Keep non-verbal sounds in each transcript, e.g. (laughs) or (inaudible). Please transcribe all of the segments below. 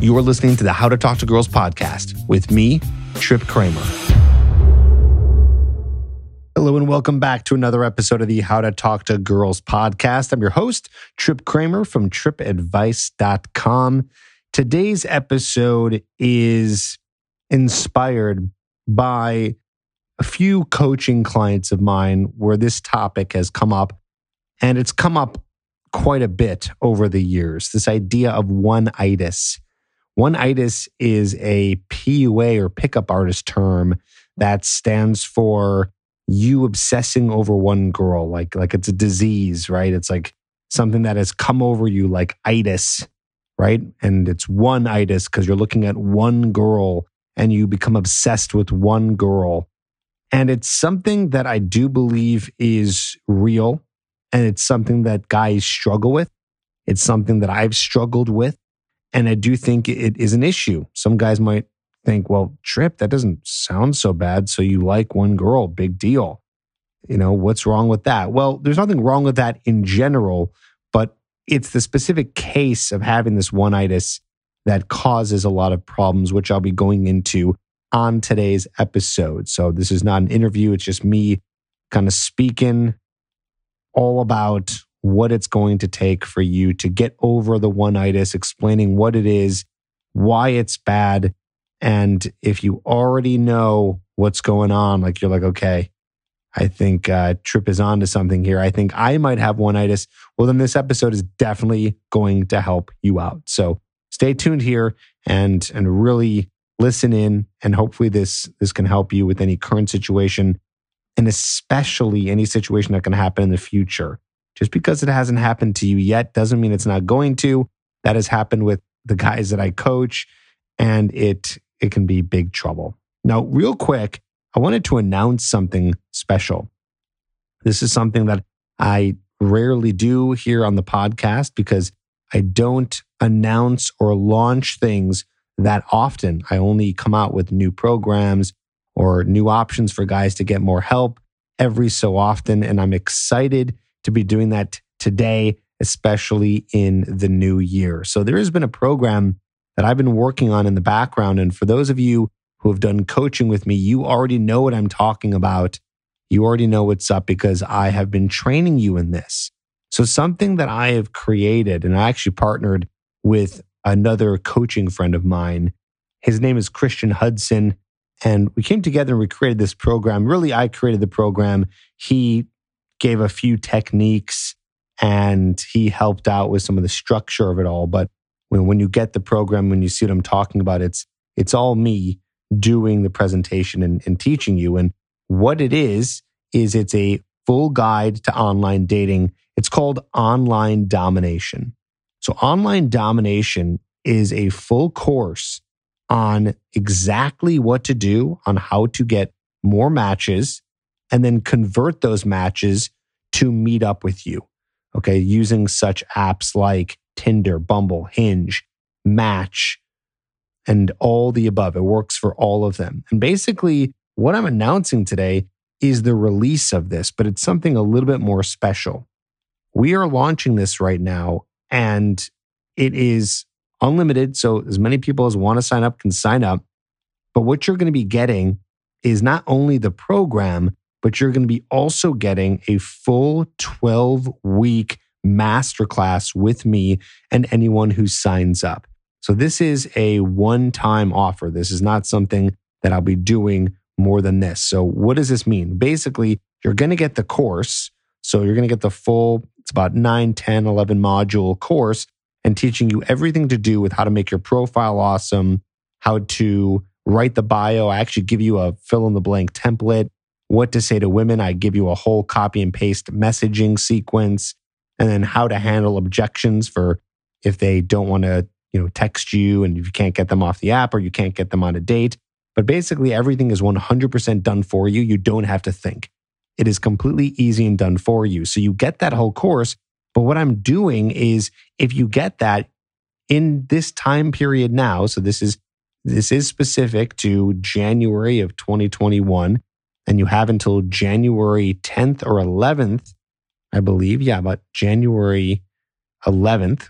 You are listening to the How to Talk to Girls podcast with me, Trip Kramer. Hello, and welcome back to another episode of the How to Talk to Girls podcast. I'm your host, Trip Kramer from tripadvice.com. Today's episode is inspired by a few coaching clients of mine where this topic has come up, and it's come up quite a bit over the years. This idea of one itis. One itis is a PUA or pickup artist term that stands for you obsessing over one girl, like like it's a disease, right? It's like something that has come over you like itis, right? And it's one itis because you're looking at one girl and you become obsessed with one girl. And it's something that I do believe is real. And it's something that guys struggle with. It's something that I've struggled with. And I do think it is an issue. Some guys might think, well, Trip, that doesn't sound so bad. So you like one girl, big deal. You know, what's wrong with that? Well, there's nothing wrong with that in general, but it's the specific case of having this one itis that causes a lot of problems, which I'll be going into on today's episode. So this is not an interview, it's just me kind of speaking all about what it's going to take for you to get over the one itis, explaining what it is, why it's bad. And if you already know what's going on, like you're like, okay, I think uh, Trip is on to something here. I think I might have one itis. Well, then this episode is definitely going to help you out. So stay tuned here and and really listen in and hopefully this this can help you with any current situation and especially any situation that can happen in the future just because it hasn't happened to you yet doesn't mean it's not going to. That has happened with the guys that I coach, and it it can be big trouble. Now, real quick, I wanted to announce something special. This is something that I rarely do here on the podcast because I don't announce or launch things that often. I only come out with new programs or new options for guys to get more help every so often. And I'm excited to be doing that today, especially in the new year. So there has been a program that I've been working on in the background. And for those of you who have done coaching with me, you already know what I'm talking about. You already know what's up because I have been training you in this. So, something that I have created, and I actually partnered with another coaching friend of mine. His name is Christian Hudson. And we came together and we created this program. Really, I created the program. He gave a few techniques and he helped out with some of the structure of it all. But when, when you get the program, when you see what I'm talking about, it's it's all me doing the presentation and, and teaching you. And what it is, is it's a full guide to online dating. It's called Online Domination. So, Online Domination is a full course on exactly what to do, on how to get more matches, and then convert those matches to meet up with you. Okay. Using such apps like Tinder, Bumble, Hinge, Match, and all the above. It works for all of them. And basically, what I'm announcing today is the release of this, but it's something a little bit more special. We are launching this right now, and it is unlimited. So, as many people as want to sign up can sign up. But what you're going to be getting is not only the program, but you're going to be also getting a full 12 week masterclass with me and anyone who signs up. So this is a one time offer. This is not something that I'll be doing more than this. So what does this mean? Basically, you're going to get the course. So you're going to get the full, it's about 9, 10, 11 module course and teaching you everything to do with how to make your profile awesome, how to write the bio. I actually give you a fill in the blank template what to say to women. I give you a whole copy and paste messaging sequence and then how to handle objections for if they don't want to, you know, text you and if you can't get them off the app or you can't get them on a date. But basically everything is 100% done for you. You don't have to think. It is completely easy and done for you. So you get that whole course. But what I'm doing is if you get that in this time period now, so this is this is specific to January of 2021 and you have until January 10th or 11th, I believe. Yeah, about January 11th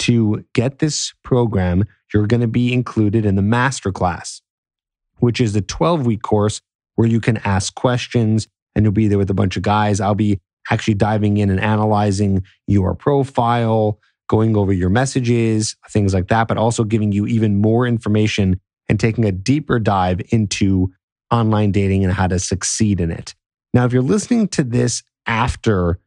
to get this program, you're going to be included in the masterclass, which is the 12 week course where you can ask questions and you'll be there with a bunch of guys. I'll be actually diving in and analyzing your profile, going over your messages, things like that, but also giving you even more information and taking a deeper dive into online dating and how to succeed in it. Now, if you're listening to this after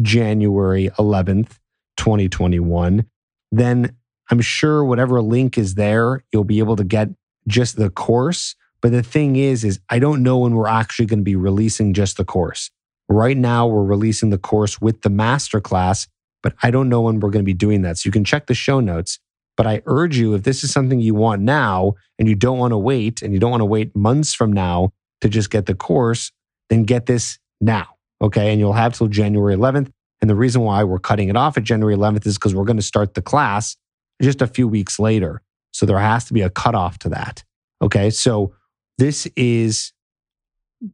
January 11th, 2021, then I'm sure whatever link is there, you'll be able to get just the course. But the thing is, is I don't know when we're actually going to be releasing just the course. Right now, we're releasing the course with the masterclass, but I don't know when we're going to be doing that. So you can check the show notes. But I urge you, if this is something you want now and you don't want to wait and you don't want to wait months from now to just get the course, then get this now. Okay. And you'll have till January 11th. And the reason why we're cutting it off at January 11th is because we're going to start the class just a few weeks later. So there has to be a cutoff to that. Okay. So this is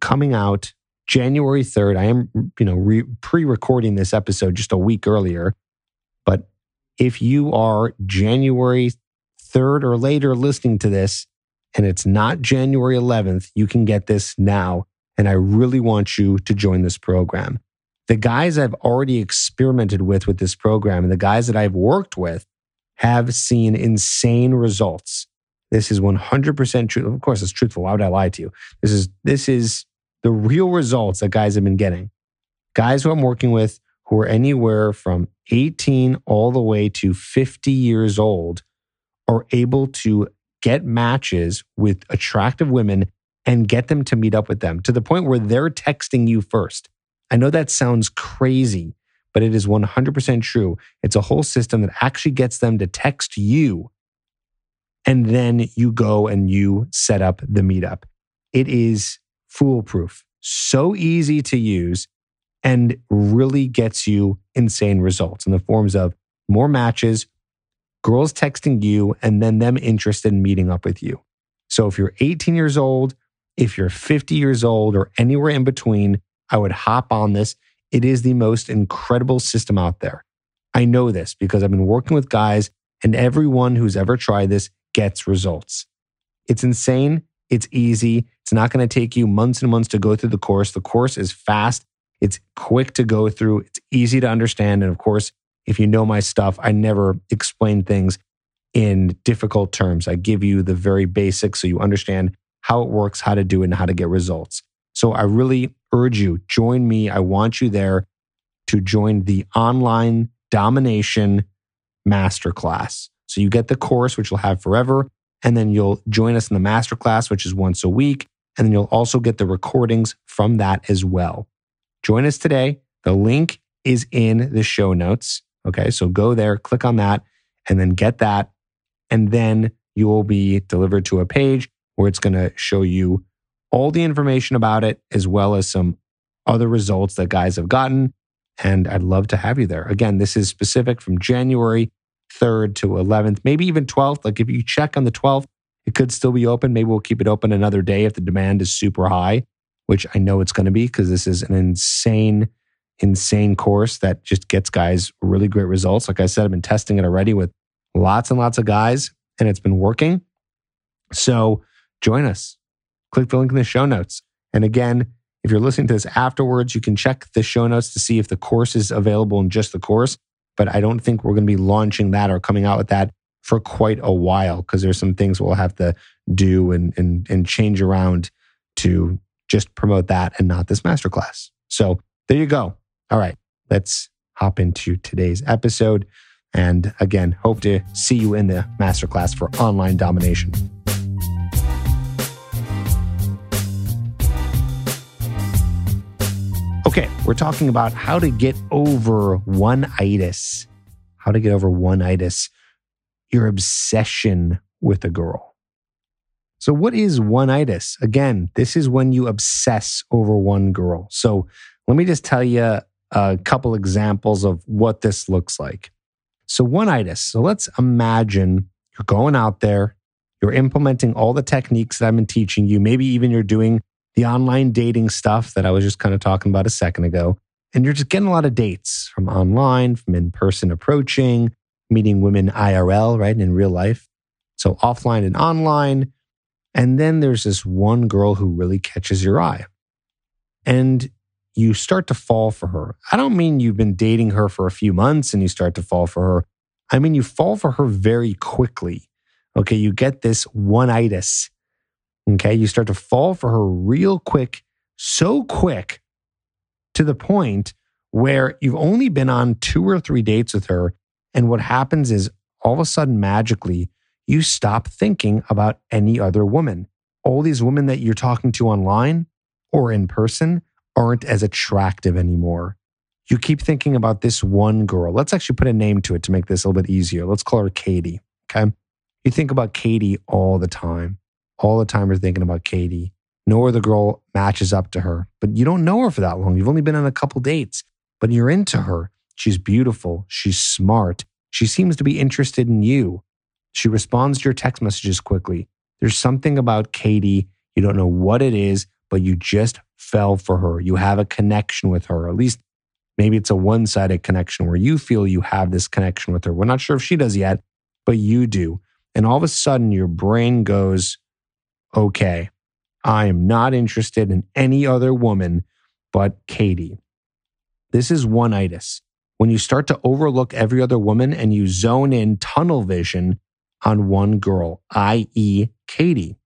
coming out January 3rd. I am, you know, re- pre recording this episode just a week earlier. But if you are January 3rd or later listening to this and it's not January 11th, you can get this now. And I really want you to join this program. The guys I've already experimented with with this program and the guys that I've worked with have seen insane results. This is 100% true. Of course, it's truthful. Why would I lie to you? This is this is the real results that guys have been getting. Guys who I'm working with who are anywhere from 18 all the way to 50 years old are able to get matches with attractive women and get them to meet up with them to the point where they're texting you first. I know that sounds crazy, but it is 100% true. It's a whole system that actually gets them to text you. And then you go and you set up the meetup. It is foolproof, so easy to use, and really gets you insane results in the forms of more matches, girls texting you, and then them interested in meeting up with you. So if you're 18 years old, if you're 50 years old, or anywhere in between, I would hop on this. It is the most incredible system out there. I know this because I've been working with guys, and everyone who's ever tried this gets results. It's insane. It's easy. It's not going to take you months and months to go through the course. The course is fast, it's quick to go through, it's easy to understand. And of course, if you know my stuff, I never explain things in difficult terms. I give you the very basics so you understand how it works, how to do it, and how to get results. So I really urge you, join me. I want you there to join the online domination masterclass. So you get the course, which you'll have forever, and then you'll join us in the masterclass, which is once a week. And then you'll also get the recordings from that as well. Join us today. The link is in the show notes. Okay. So go there, click on that, and then get that. And then you will be delivered to a page where it's going to show you all the information about it, as well as some other results that guys have gotten. And I'd love to have you there. Again, this is specific from January 3rd to 11th, maybe even 12th. Like if you check on the 12th, it could still be open. Maybe we'll keep it open another day if the demand is super high, which I know it's going to be because this is an insane, insane course that just gets guys really great results. Like I said, I've been testing it already with lots and lots of guys and it's been working. So join us click the link in the show notes. And again, if you're listening to this afterwards, you can check the show notes to see if the course is available in just the course. But I don't think we're going to be launching that or coming out with that for quite a while because there's some things we'll have to do and, and, and change around to just promote that and not this masterclass. So there you go. All right, let's hop into today's episode. And again, hope to see you in the masterclass for online domination. Okay, we're talking about how to get over one itis. How to get over one itis, your obsession with a girl. So, what is one itis? Again, this is when you obsess over one girl. So, let me just tell you a couple examples of what this looks like. So, one itis. So, let's imagine you're going out there, you're implementing all the techniques that I've been teaching you. Maybe even you're doing the online dating stuff that I was just kind of talking about a second ago. And you're just getting a lot of dates from online, from in person approaching, meeting women IRL, right? In real life. So offline and online. And then there's this one girl who really catches your eye. And you start to fall for her. I don't mean you've been dating her for a few months and you start to fall for her. I mean, you fall for her very quickly. Okay. You get this one itis. Okay. You start to fall for her real quick, so quick to the point where you've only been on two or three dates with her. And what happens is all of a sudden, magically, you stop thinking about any other woman. All these women that you're talking to online or in person aren't as attractive anymore. You keep thinking about this one girl. Let's actually put a name to it to make this a little bit easier. Let's call her Katie. Okay. You think about Katie all the time. All the time you're thinking about Katie. No other girl matches up to her, but you don't know her for that long. You've only been on a couple dates, but you're into her. She's beautiful. She's smart. She seems to be interested in you. She responds to your text messages quickly. There's something about Katie. You don't know what it is, but you just fell for her. You have a connection with her. At least maybe it's a one sided connection where you feel you have this connection with her. We're not sure if she does yet, but you do. And all of a sudden, your brain goes, okay, I am not interested in any other woman but Katie. This is one itis. When you start to overlook every other woman and you zone in tunnel vision on one girl, i.e., Katie.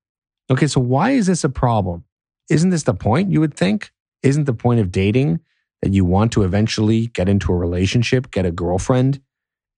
Okay, so why is this a problem? Isn't this the point, you would think? Isn't the point of dating that you want to eventually get into a relationship, get a girlfriend,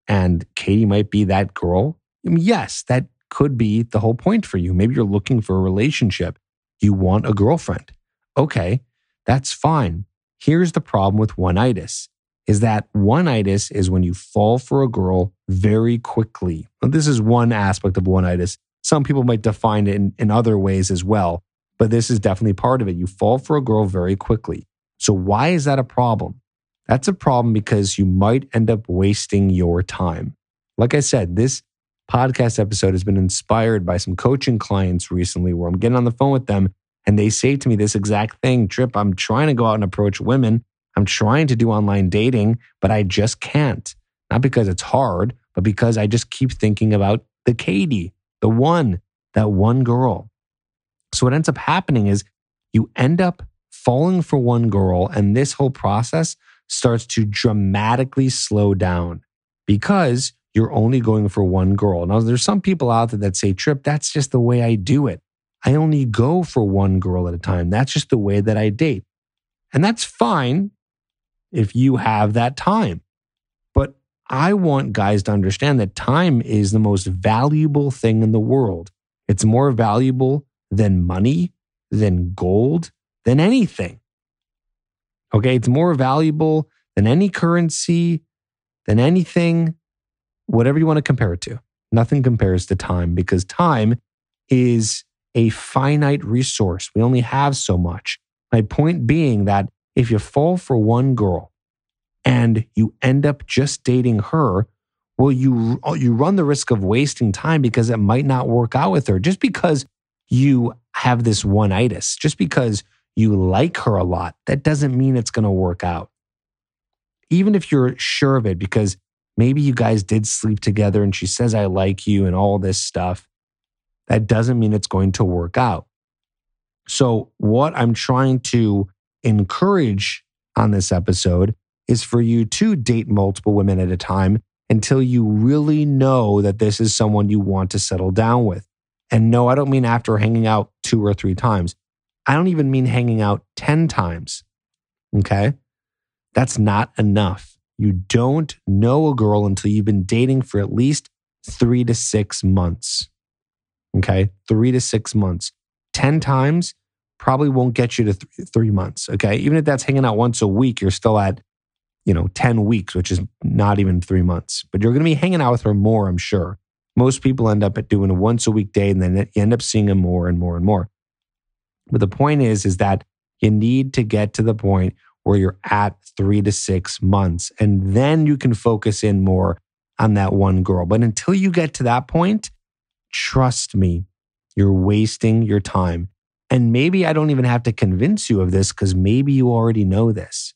and Katie might be that girl? I mean, yes, that could be the whole point for you. Maybe you're looking for a relationship. You want a girlfriend. Okay, that's fine. Here's the problem with one-itis is that one-itis is when you fall for a girl very quickly. this is one aspect of one-itis. Some people might define it in, in other ways as well but this is definitely part of it. You fall for a girl very quickly. So, why is that a problem? That's a problem because you might end up wasting your time. Like I said, this podcast episode has been inspired by some coaching clients recently where I'm getting on the phone with them and they say to me this exact thing Trip, I'm trying to go out and approach women. I'm trying to do online dating, but I just can't. Not because it's hard, but because I just keep thinking about the Katie, the one, that one girl. So what ends up happening is you end up falling for one girl, and this whole process starts to dramatically slow down because you're only going for one girl. Now, there's some people out there that say, Trip, that's just the way I do it. I only go for one girl at a time. That's just the way that I date. And that's fine if you have that time. But I want guys to understand that time is the most valuable thing in the world. It's more valuable than money, than gold, than anything. Okay, it's more valuable than any currency, than anything, whatever you want to compare it to. Nothing compares to time because time is a finite resource. We only have so much. My point being that if you fall for one girl and you end up just dating her, well, you, oh, you run the risk of wasting time because it might not work out with her just because you have this one itis. Just because you like her a lot, that doesn't mean it's going to work out. Even if you're sure of it, because maybe you guys did sleep together and she says, I like you and all this stuff, that doesn't mean it's going to work out. So, what I'm trying to encourage on this episode is for you to date multiple women at a time until you really know that this is someone you want to settle down with. And no, I don't mean after hanging out two or three times. I don't even mean hanging out 10 times. Okay. That's not enough. You don't know a girl until you've been dating for at least three to six months. Okay. Three to six months. 10 times probably won't get you to th- three months. Okay. Even if that's hanging out once a week, you're still at, you know, 10 weeks, which is not even three months. But you're going to be hanging out with her more, I'm sure. Most people end up at doing a once a week day and then you end up seeing them more and more and more. But the point is, is that you need to get to the point where you're at three to six months and then you can focus in more on that one girl. But until you get to that point, trust me, you're wasting your time. And maybe I don't even have to convince you of this because maybe you already know this.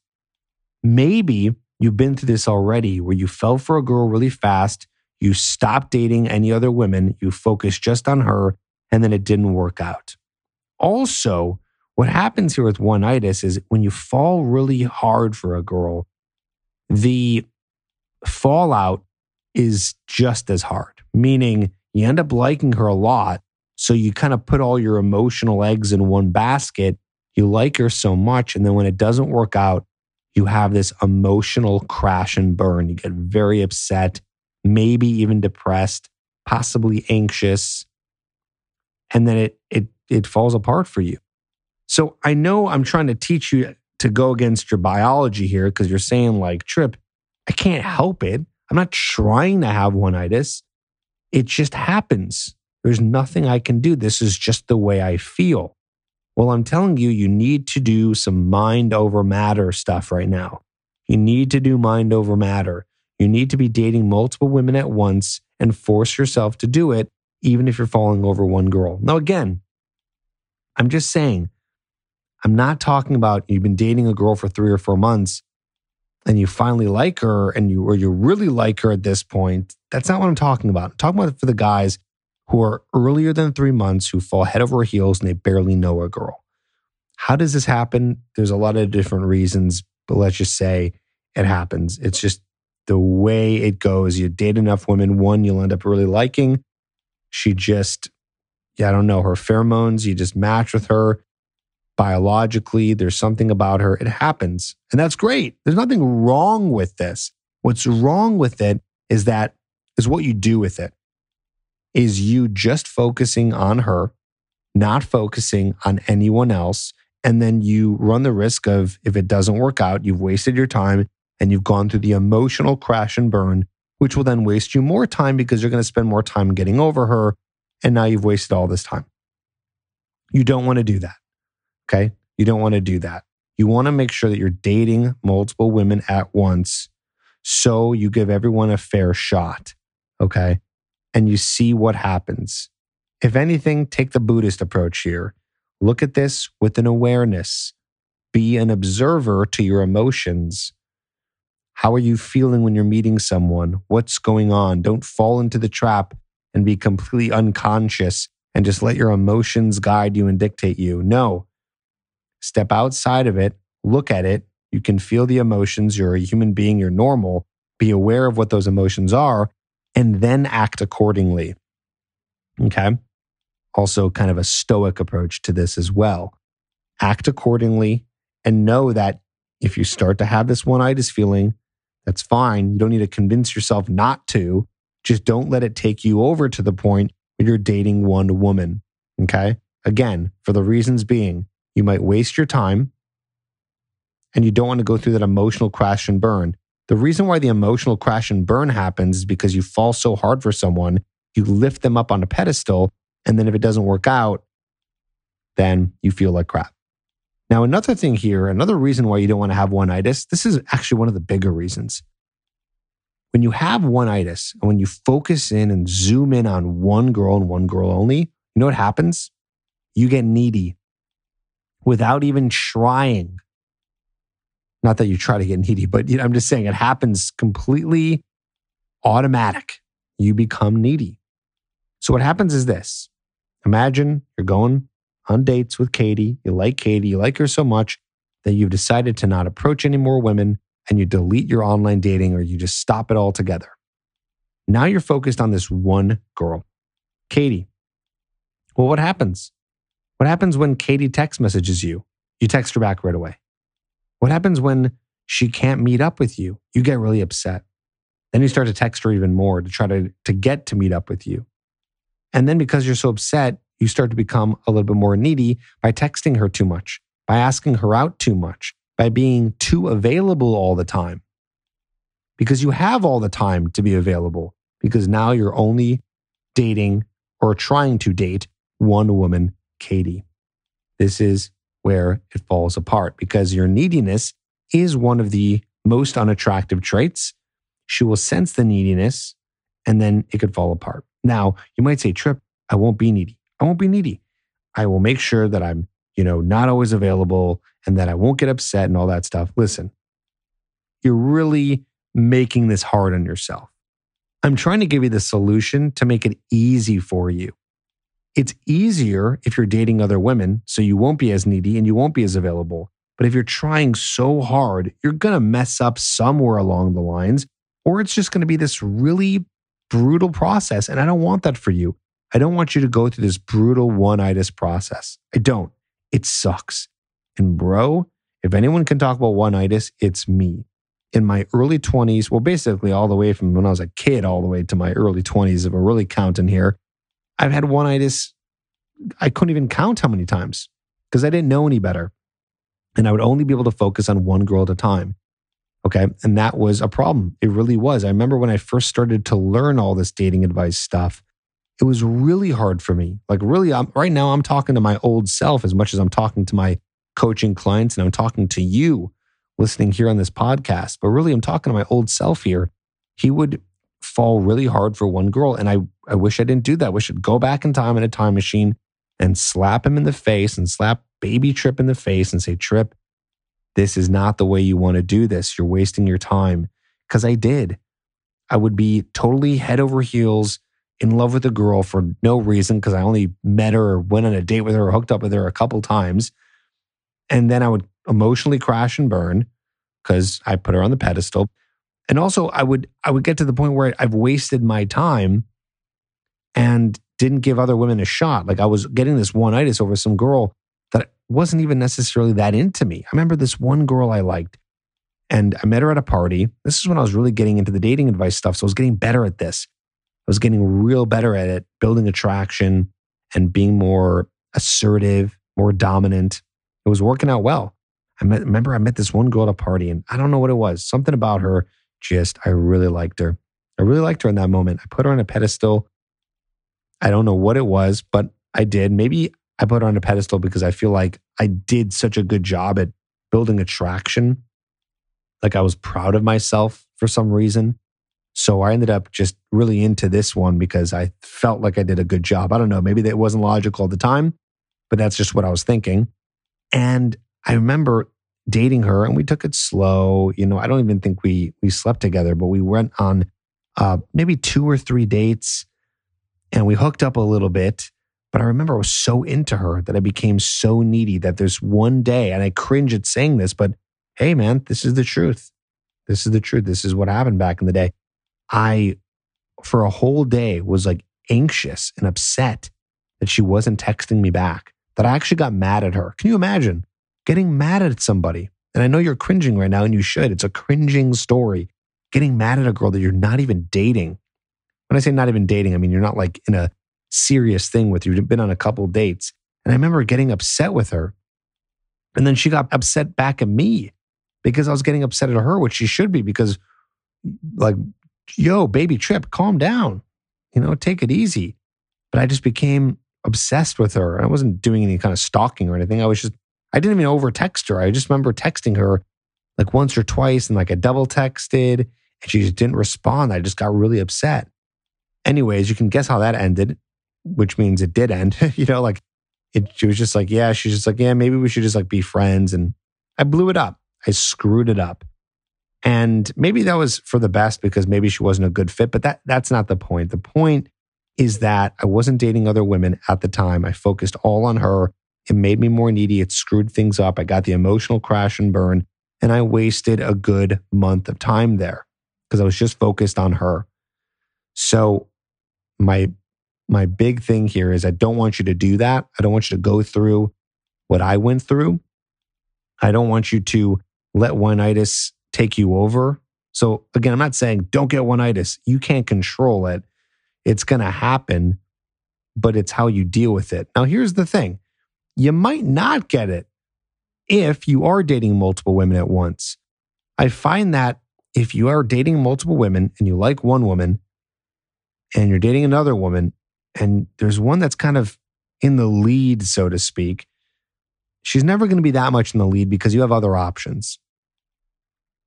Maybe you've been through this already where you fell for a girl really fast You stopped dating any other women, you focused just on her, and then it didn't work out. Also, what happens here with one itis is when you fall really hard for a girl, the fallout is just as hard, meaning you end up liking her a lot. So you kind of put all your emotional eggs in one basket. You like her so much. And then when it doesn't work out, you have this emotional crash and burn. You get very upset, maybe even depressed, possibly anxious. And then it, it, it falls apart for you. So I know I'm trying to teach you to go against your biology here because you're saying, like, Trip, I can't help it. I'm not trying to have one-itis. It just happens. There's nothing I can do. This is just the way I feel. Well, I'm telling you, you need to do some mind over matter stuff right now. You need to do mind over matter. You need to be dating multiple women at once and force yourself to do it, even if you're falling over one girl. Now, again, I'm just saying, I'm not talking about you've been dating a girl for three or four months and you finally like her and you or you really like her at this point. That's not what I'm talking about. I'm talking about it for the guys who are earlier than three months who fall head over heels and they barely know a girl. How does this happen? There's a lot of different reasons, but let's just say it happens. It's just the way it goes. You date enough women, one you'll end up really liking. She just, yeah, I don't know, her pheromones, you just match with her biologically. There's something about her. It happens. And that's great. There's nothing wrong with this. What's wrong with it is that is what you do with it. Is you just focusing on her, not focusing on anyone else. And then you run the risk of if it doesn't work out, you've wasted your time and you've gone through the emotional crash and burn, which will then waste you more time because you're going to spend more time getting over her. And now you've wasted all this time. You don't want to do that. Okay. You don't want to do that. You want to make sure that you're dating multiple women at once so you give everyone a fair shot. Okay. And you see what happens. If anything, take the Buddhist approach here. Look at this with an awareness. Be an observer to your emotions. How are you feeling when you're meeting someone? What's going on? Don't fall into the trap and be completely unconscious and just let your emotions guide you and dictate you. No, Step outside of it, look at it. You can feel the emotions. You're a human being, you're normal. Be aware of what those emotions are and then act accordingly. Okay. Also, kind of a stoic approach to this as well. Act accordingly and know that if you start to have this one itis feeling, that's fine. You don't need to convince yourself not to. Just don't let it take you over to the point where you're dating one woman. Okay. Again, for the reasons being, you might waste your time and you don't want to go through that emotional crash and burn. The reason why the emotional crash and burn happens is because you fall so hard for someone, you lift them up on a pedestal, and then if it doesn't work out, then you feel like crap. Now, another thing here, another reason why you don't want to have one-itis, this is actually one of the bigger reasons. When you have one-itis and when you focus in and zoom in on one girl and one girl only, you know what happens? You get needy without even trying. Not that you try to get needy, but you know, I'm just saying it happens completely automatic. You become needy. So what happens is this. Imagine you're going on dates with Katie. You like Katie. You like her so much that you've decided to not approach any more women and you delete your online dating or you just stop it altogether. Now you're focused on this one girl, Katie. Well, what happens? What happens when Katie text messages you? You text her back right away. What happens when she can't meet up with you? You get really upset. Then you start to text her even more to try to, to get to meet up with you. And then because you're so upset, you start to become a little bit more needy by texting her too much, by asking her out too much, by being too available all the time. Because you have all the time to be available, because now you're only dating or trying to date one woman Katie. This is where it falls apart because your neediness is one of the most unattractive traits. She will sense the neediness and then it could fall apart. Now, you might say, Trip, I won't be needy. I won't be needy. I will make sure that I'm, you know, not always available and that I won't get upset and all that stuff. Listen, you're really making this hard on yourself. I'm trying to give you the solution to make it easy for you. It's easier if you're dating other women, so you won't be as needy and you won't be as available. But if you're trying so hard, you're going to mess up somewhere along the lines, or it's just going to be this really brutal process. And I don't want that for you. I don't want you to go through this brutal one itis process. I don't. It sucks. And bro, if anyone can talk about one itis, it's me. In my early 20s, well, basically all the way from when I was a kid all the way to my early 20s, if we're really counting here, I've had one itis. I couldn't even count how many times because I didn't know any better. And I would only be able to focus on one girl at a time. Okay. And that was a problem. It really was. I remember when I first started to learn all this dating advice stuff, it was really hard for me. Like, really, I'm, right now, I'm talking to my old self as much as I'm talking to my coaching clients and I'm talking to you listening here on this podcast. But really, I'm talking to my old self here. He would fall really hard for one girl. And I, I wish I didn't do that. I wish I'd go back in time in a time machine and slap him in the face and slap baby Trip in the face and say, Trip, this is not the way you want to do this. You're wasting your time. Because I did. I would be totally head over heels in love with a girl for no reason because I only met her or went on a date with her or hooked up with her a couple times. And then I would emotionally crash and burn because I put her on the pedestal. And also I would I would get to the point where I've wasted my time and didn't give other women a shot. Like I was getting this one itis over some girl that wasn't even necessarily that into me. I remember this one girl I liked and I met her at a party. This is when I was really getting into the dating advice stuff. So I was getting better at this. I was getting real better at it, building attraction and being more assertive, more dominant. It was working out well. I met, remember I met this one girl at a party and I don't know what it was. Something about her, just, I really liked her. I really liked her in that moment. I put her on a pedestal. I don't know what it was, but I did. Maybe I put her on a pedestal because I feel like I did such a good job at building attraction. Like I was proud of myself for some reason. So I ended up just really into this one because I felt like I did a good job. I don't know, maybe that wasn't logical at the time, but that's just what I was thinking. And I remember dating her and we took it slow. You know, I don't even think we we slept together, but we went on uh, maybe two or three dates and we hooked up a little bit. But I remember I was so into her that I became so needy that there's one day, and I cringe at saying this, but hey, man, this is the truth. This is the truth. This is what happened back in the day. I, for a whole day, was like anxious and upset that she wasn't texting me back, that I actually got mad at her. Can you imagine getting mad at somebody? And I know you're cringing right now, and you should. It's a cringing story. Getting mad at a girl that you're not even dating. When I say not even dating, I mean you're not like in a serious thing with you. You've been on a couple dates. And I remember getting upset with her. And then she got upset back at me because I was getting upset at her, which she should be because, like, yo, baby trip, calm down. You know, take it easy. But I just became obsessed with her. I wasn't doing any kind of stalking or anything. I was just, I didn't even over text her. I just remember texting her like once or twice and like I double texted and she just didn't respond. I just got really upset. Anyways, you can guess how that ended, which means it did end. (laughs) you know, like it, she was just like, yeah, she's just like, yeah, maybe we should just like be friends. And I blew it up. I screwed it up. And maybe that was for the best because maybe she wasn't a good fit, but that that's not the point. The point is that I wasn't dating other women at the time. I focused all on her. It made me more needy. It screwed things up. I got the emotional crash and burn, and I wasted a good month of time there because I was just focused on her. So my my big thing here is I don't want you to do that. I don't want you to go through what I went through. I don't want you to let oneitis take you over. So again, I'm not saying don't get oneitis. You can't control it. It's going to happen, but it's how you deal with it. Now, here's the thing. You might not get it if you are dating multiple women at once. I find that if you are dating multiple women and you like one woman, and you're dating another woman, and there's one that's kind of in the lead, so to speak, she's never going to be that much in the lead because you have other options.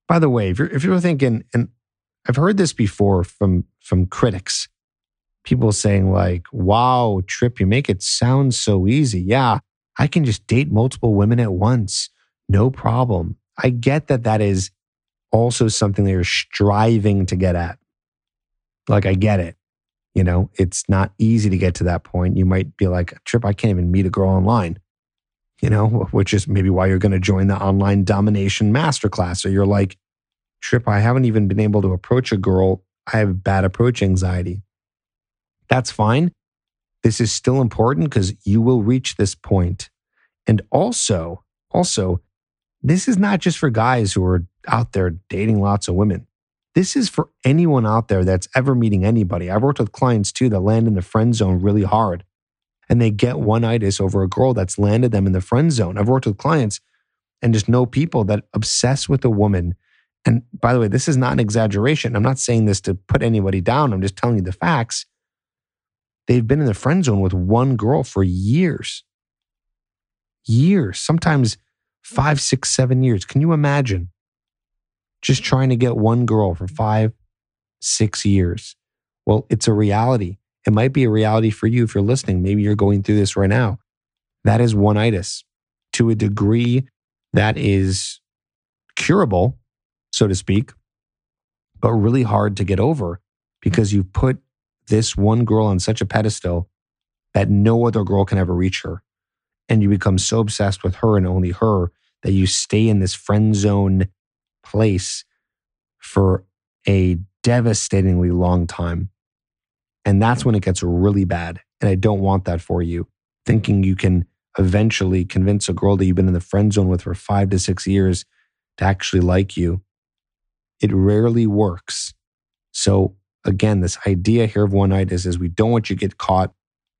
By the way, if you're if you're thinking, and I've heard this before from from critics, people saying like, "Wow, Trip, you make it sound so easy." Yeah, I can just date multiple women at once, no problem. I get that that is also something that you're striving to get at. Like, I get it. You know, it's not easy to get to that point. You might be like, Trip, I can't even meet a girl online, you know, (laughs) which is maybe why you're going to join the online domination masterclass. Or you're like, Trip, I haven't even been able to approach a girl. I have bad approach anxiety. That's fine. This is still important because you will reach this point. And also, also, this is not just for guys who are out there dating lots of women. This is for anyone out there that's ever meeting anybody. I've worked with clients too that land in the friend zone really hard and they get one itis over a girl that's landed them in the friend zone. I've worked with clients and just know people that obsess with a woman. And by the way, this is not an exaggeration. I'm not saying this to put anybody down. I'm just telling you the facts. They've been in the friend zone with one girl for years. Years, sometimes five, six, seven years. Can you imagine? just trying to get one girl for five, six years. Well, it's a reality. It might be a reality for you if you're listening. Maybe you're going through this right now. That is one itis to a degree that is curable, so to speak, but really hard to get over because you've put this one girl on such a pedestal that no other girl can ever reach her. And you become so obsessed with her and only her that you stay in this friend zone place for a devastatingly long time. And that's when it gets really bad. And I don't want that for you. Thinking you can eventually convince a girl that you've been in the friend zone with for five to six years to actually like you. It rarely works. So, again, this idea here of one night is, is we don't want you to get caught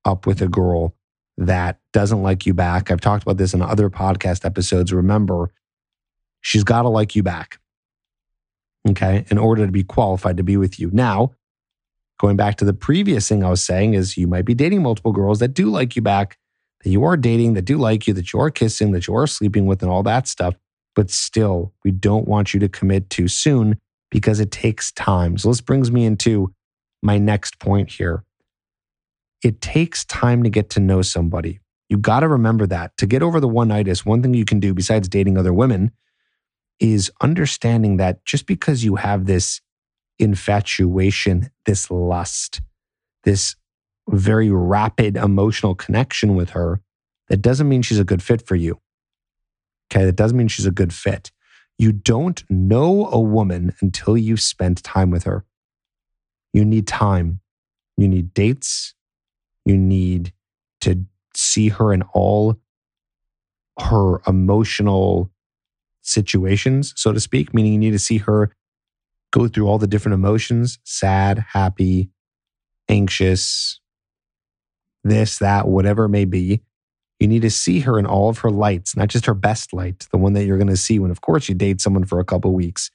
up with a girl that doesn't like you back. I've talked about this in other podcast episodes. Remember, she's got to like you back. Okay. In order to be qualified to be with you. Now, going back to the previous thing I was saying is you might be dating multiple girls that do like you back, that you are dating, that do like you, that you are kissing, that you are sleeping with, and all that stuff. But still, we don't want you to commit too soon because it takes time. So this brings me into my next point here. It takes time to get to know somebody. You got to remember that. To get over the one nightitis, one thing you can do besides dating other women is understanding that just because you have this infatuation, this lust, this very rapid emotional connection with her, that doesn't mean she's a good fit for you. Okay. That doesn't mean she's a good fit. You don't know a woman until you've spent time with her. You need time. You need dates. You need to see her in all her emotional situations, so to speak, meaning you need to see her go through all the different emotions sad, happy, anxious, this, that, whatever it may be. You need to see her in all of her lights, not just her best light, the one that you're going to see when, of course, you date someone for a couple weeks.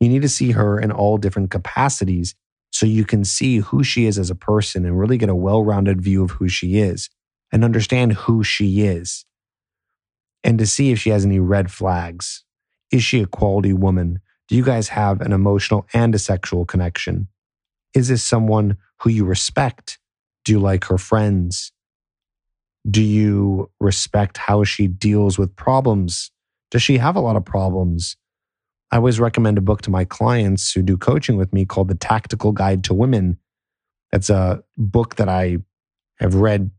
You need to see her in all different capacities so you can see who she is as a person and really get a well rounded view of who she is and understand who she is and to see if she has any red flags. Is she a quality woman? Do you guys have an emotional and a sexual connection? Is this someone who you respect? Do you like her friends? Do you respect how she deals with problems? Does she have a lot of problems? I always recommend a book to my clients who do coaching with me called The Tactical Guide to Women. It's a book that I have read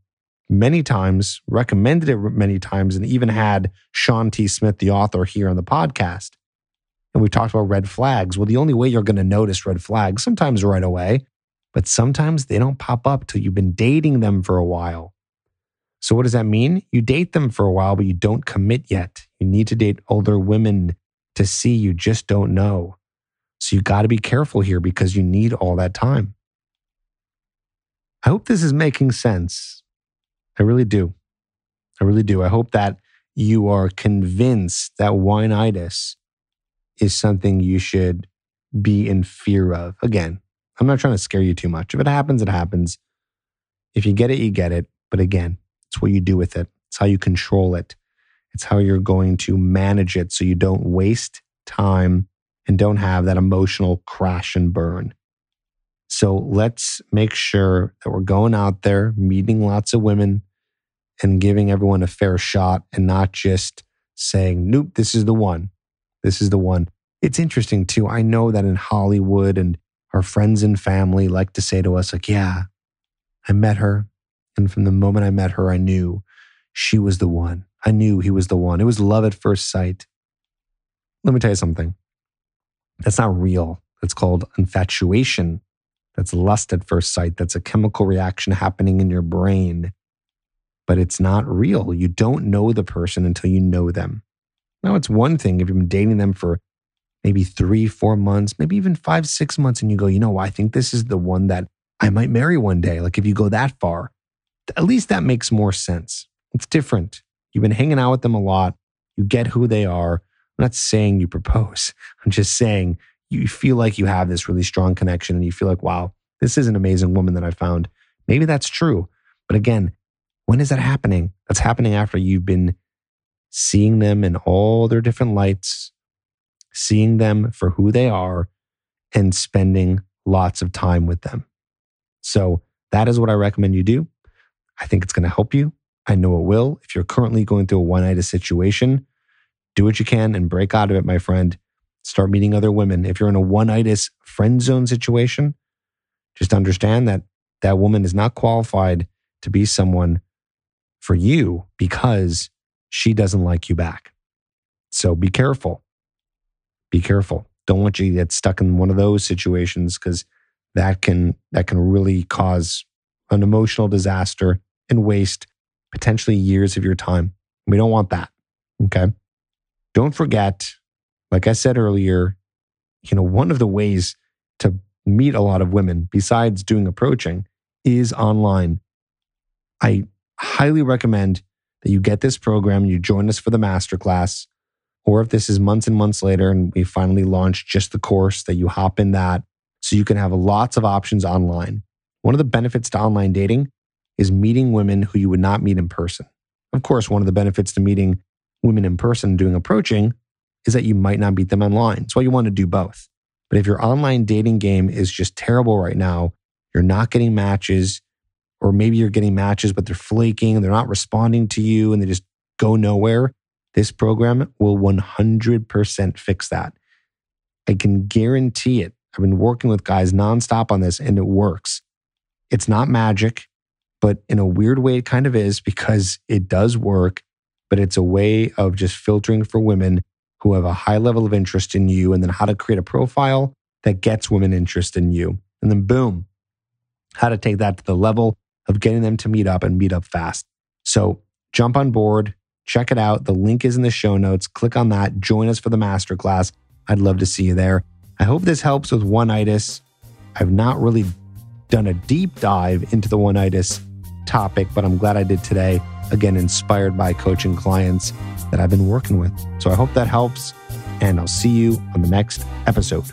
many times, recommended it many times, and even had Shawn T. Smith, the author, here on the podcast. And we talked about red flags. Well, the only way you're going to notice red flags, sometimes right away, but sometimes they don't pop up till you've been dating them for a while. So, what does that mean? You date them for a while, but you don't commit yet. You need to date older women to see you just don't know. So, you got to be careful here because you need all that time. I hope this is making sense. I really do. I really do. I hope that you are convinced that oneitis is something you should be in fear of. Again, I'm not trying to scare you too much. If it happens, it happens. If you get it, you get it. But again, it's what you do with it. It's how you control it. It's how you're going to manage it so you don't waste time and don't have that emotional crash and burn. So let's make sure that we're going out there, meeting lots of women and giving everyone a fair shot and not just saying, nope, this is the one. This is the one. It's interesting too. I know that in Hollywood and our friends and family like to say to us, like, yeah, I met her. And from the moment I met her, I knew she was the one. I knew he was the one. It was love at first sight. Let me tell you something. That's not real. That's called infatuation. That's lust at first sight. That's a chemical reaction happening in your brain, but it's not real. You don't know the person until you know them. Now, it's one thing if you've been dating them for maybe three, four months, maybe even five, six months, and you go, you know, I think this is the one that I might marry one day. Like if you go that far, at least that makes more sense. It's different. You've been hanging out with them a lot. You get who they are. I'm not saying you propose. (laughs) I'm just saying you feel like you have this really strong connection and you feel like, wow, this is an amazing woman that I found. Maybe that's true. But again, when is that happening? That's happening after you've been seeing them in all their different lights, seeing them for who they are, and spending lots of time with them. So that is what I recommend you do. I think it's going to help you. I know it will. If you're currently going through a oneitis situation, do what you can and break out of it, my friend. Start meeting other women. If you're in a oneitis friend zone situation, just understand that that woman is not qualified to be someone for you because she doesn't like you back. So be careful. Be careful. Don't want you to get stuck in one of those situations because that can that can really cause an emotional disaster and waste potentially years of your time. We don't want that. Okay. Don't forget, like I said earlier, you know, one of the ways to meet a lot of women besides doing approaching is online. I highly recommend that you get this program, you join us for the masterclass, or if this is months and months later and we finally launch just the course, that you hop in that so you can have lots of options online. One of the benefits to online dating is meeting women who you would not meet in person. Of course, one of the benefits to meeting women in person doing approaching is that you might not meet them online. So you want to do both. But if your online dating game is just terrible right now, you're not getting matches, or maybe you're getting matches, but they're flaking and they're not responding to you and they just go nowhere, this program will 100% fix that. I can guarantee it. I've been working with guys nonstop on this and it works. It's not magic, but in a weird way, it kind of is because it does work. But it's a way of just filtering for women who have a high level of interest in you and then how to create a profile that gets women interest in you. And then boom, how to take that to the level of getting them to meet up and meet up fast. So jump on board, check it out. The link is in the show notes. Click on that. Join us for the masterclass. I'd love to see you there. I hope this helps with oneitis. I've not really done a deep dive into the oneitis topic, but I'm glad I did today. Again, inspired by coaching clients that I've been working with. So I hope that helps, and I'll see you on the next episode.